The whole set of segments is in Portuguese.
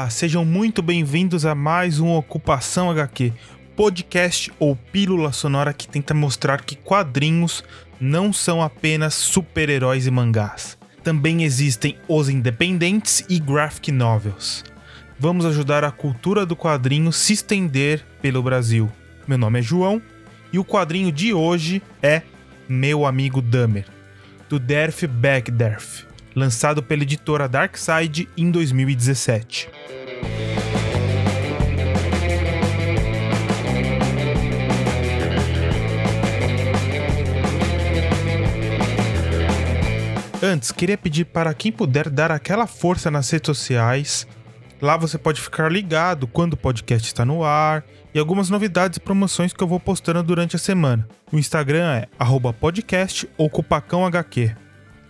Olá, sejam muito bem-vindos a mais um Ocupação HQ, podcast ou pílula sonora que tenta mostrar que quadrinhos não são apenas super-heróis e mangás. Também existem os independentes e graphic novels. Vamos ajudar a cultura do quadrinho se estender pelo Brasil. Meu nome é João e o quadrinho de hoje é Meu Amigo Dummer, do Derf Backderf lançado pela editora Darkside em 2017. Antes, queria pedir para quem puder dar aquela força nas redes sociais. Lá você pode ficar ligado quando o podcast está no ar e algumas novidades e promoções que eu vou postando durante a semana. O Instagram é podcast ou cupacãohq.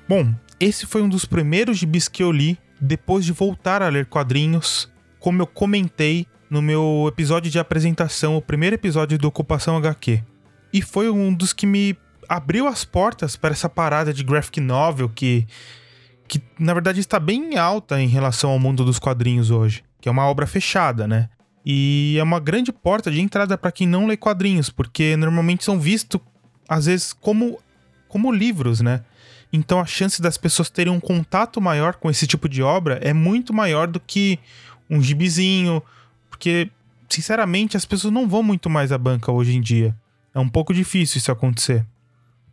Bom, esse foi um dos primeiros gibis que eu li depois de voltar a ler quadrinhos, como eu comentei no meu episódio de apresentação, o primeiro episódio do Ocupação HQ. E foi um dos que me abriu as portas para essa parada de graphic novel que, que na verdade está bem alta em relação ao mundo dos quadrinhos hoje, que é uma obra fechada, né? E é uma grande porta de entrada para quem não lê quadrinhos, porque normalmente são vistos às vezes como como livros, né? Então a chance das pessoas terem um contato maior com esse tipo de obra é muito maior do que um gibizinho, porque sinceramente as pessoas não vão muito mais à banca hoje em dia. É um pouco difícil isso acontecer.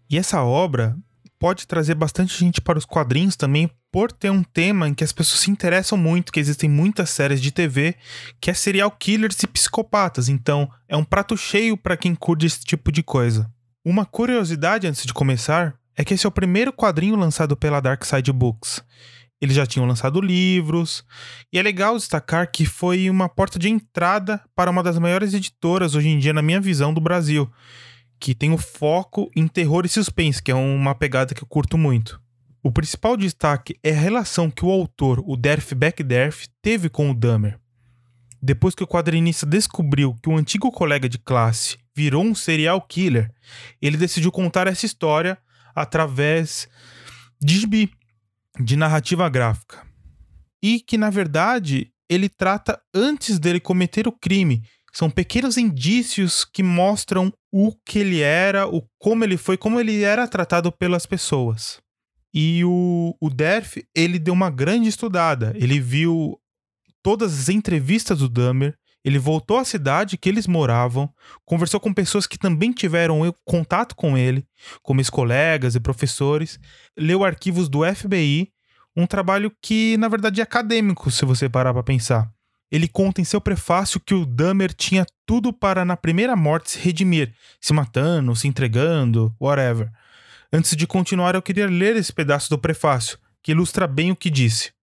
E essa obra pode trazer bastante gente para os quadrinhos também por ter um tema em que as pessoas se interessam muito, que existem muitas séries de TV, que é serial killers e psicopatas. Então, é um prato cheio para quem curte esse tipo de coisa. Uma curiosidade antes de começar é que esse é o primeiro quadrinho lançado pela Dark Side Books. Eles já tinham lançado livros, e é legal destacar que foi uma porta de entrada para uma das maiores editoras hoje em dia, na minha visão, do Brasil, que tem o foco em terror e suspense, que é uma pegada que eu curto muito. O principal destaque é a relação que o autor, o Derf Backderf, teve com o Dahmer. Depois que o quadrinista descobriu que um antigo colega de classe virou um serial killer, ele decidiu contar essa história através de gibi, de narrativa gráfica. E que, na verdade, ele trata antes dele cometer o crime. São pequenos indícios que mostram o que ele era, o como ele foi, como ele era tratado pelas pessoas. E o, o Derf, ele deu uma grande estudada. Ele viu todas as entrevistas do Dahmer, ele voltou à cidade que eles moravam, conversou com pessoas que também tiveram contato com ele, como ex-colegas e professores, leu arquivos do FBI, um trabalho que, na verdade, é acadêmico, se você parar para pensar. Ele conta em seu prefácio que o Dahmer tinha tudo para, na primeira morte, se redimir, se matando, se entregando, whatever. Antes de continuar, eu queria ler esse pedaço do prefácio, que ilustra bem o que disse.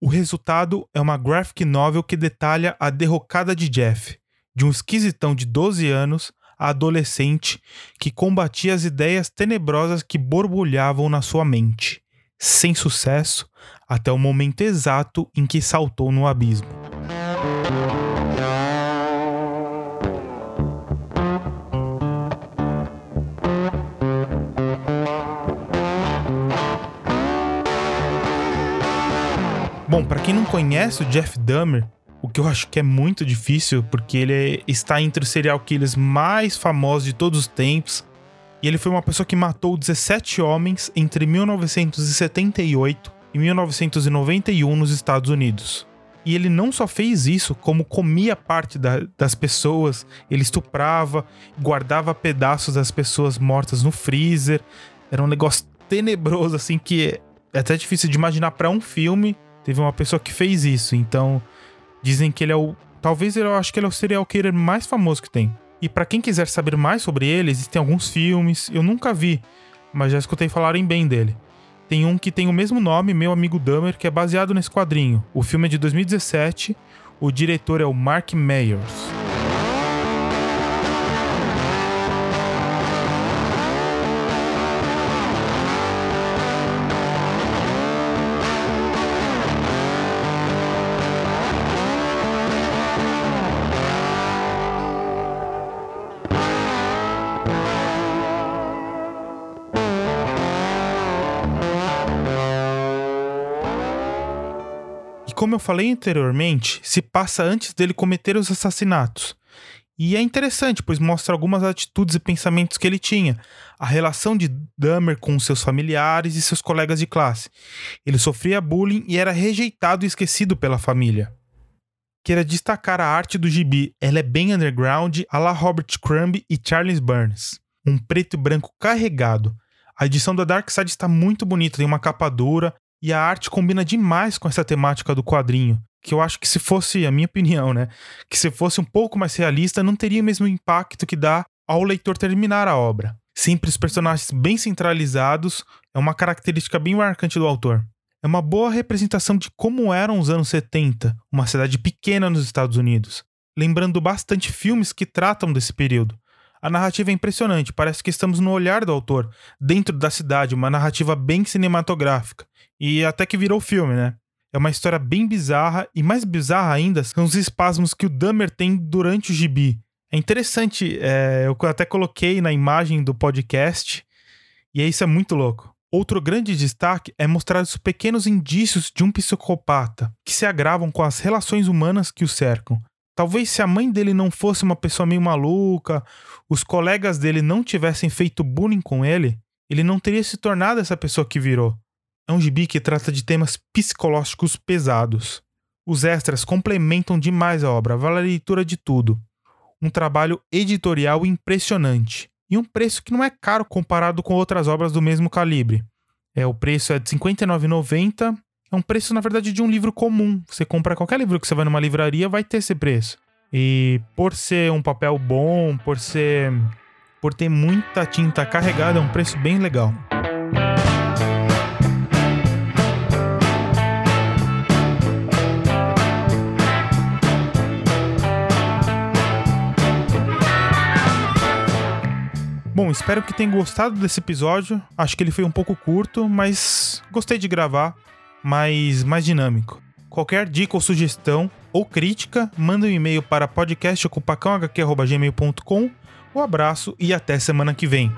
O resultado é uma graphic novel que detalha a derrocada de Jeff, de um esquisitão de 12 anos a adolescente que combatia as ideias tenebrosas que borbulhavam na sua mente, sem sucesso, até o momento exato em que saltou no abismo. Bom, para quem não conhece o Jeff Dahmer, o que eu acho que é muito difícil, porque ele é, está entre os serial killers mais famosos de todos os tempos. E ele foi uma pessoa que matou 17 homens entre 1978 e 1991 nos Estados Unidos. E ele não só fez isso, como comia parte da, das pessoas, ele estuprava, guardava pedaços das pessoas mortas no freezer. Era um negócio tenebroso, assim, que é até difícil de imaginar para um filme teve uma pessoa que fez isso. Então, dizem que ele é o. Talvez eu acho que ele é o serial killer mais famoso que tem. E para quem quiser saber mais sobre ele, existem alguns filmes. Eu nunca vi, mas já escutei falarem bem dele. Tem um que tem o mesmo nome, Meu Amigo Dahmer, que é baseado nesse quadrinho. O filme é de 2017. O diretor é o Mark Mayers. Como eu falei anteriormente, se passa antes dele cometer os assassinatos. E é interessante, pois mostra algumas atitudes e pensamentos que ele tinha, a relação de Dahmer com seus familiares e seus colegas de classe. Ele sofria bullying e era rejeitado e esquecido pela família. Queira destacar a arte do gibi, ela é bem underground, a la Robert Crumb e Charles Burns. Um preto e branco carregado. A edição da Dark Side está muito bonita, tem uma capa dura e a arte combina demais com essa temática do quadrinho que eu acho que se fosse, a minha opinião, né, que se fosse um pouco mais realista, não teria o mesmo impacto que dá ao leitor terminar a obra. Sempre os personagens bem centralizados é uma característica bem marcante do autor. É uma boa representação de como eram os anos 70, uma cidade pequena nos Estados Unidos, lembrando bastante filmes que tratam desse período. A narrativa é impressionante, parece que estamos no olhar do autor, dentro da cidade, uma narrativa bem cinematográfica. E até que virou filme, né? É uma história bem bizarra e mais bizarra ainda são os espasmos que o Dahmer tem durante o gibi. É interessante, é, eu até coloquei na imagem do podcast e isso é muito louco. Outro grande destaque é mostrar os pequenos indícios de um psicopata que se agravam com as relações humanas que o cercam. Talvez se a mãe dele não fosse uma pessoa meio maluca, os colegas dele não tivessem feito bullying com ele, ele não teria se tornado essa pessoa que virou. É um gibi que trata de temas psicológicos pesados. Os extras complementam demais a obra, vale a leitura de tudo. Um trabalho editorial impressionante. E um preço que não é caro comparado com outras obras do mesmo calibre. É, o preço é de R$ 59,90. É um preço, na verdade, de um livro comum. Você compra qualquer livro que você vai numa livraria, vai ter esse preço. E por ser um papel bom, por ser. por ter muita tinta carregada, é um preço bem legal. Bom, espero que tenham gostado desse episódio. Acho que ele foi um pouco curto, mas gostei de gravar, mas mais dinâmico. Qualquer dica ou sugestão ou crítica, manda um e-mail para podcastocupacãohq.gmail.com. Um abraço e até semana que vem.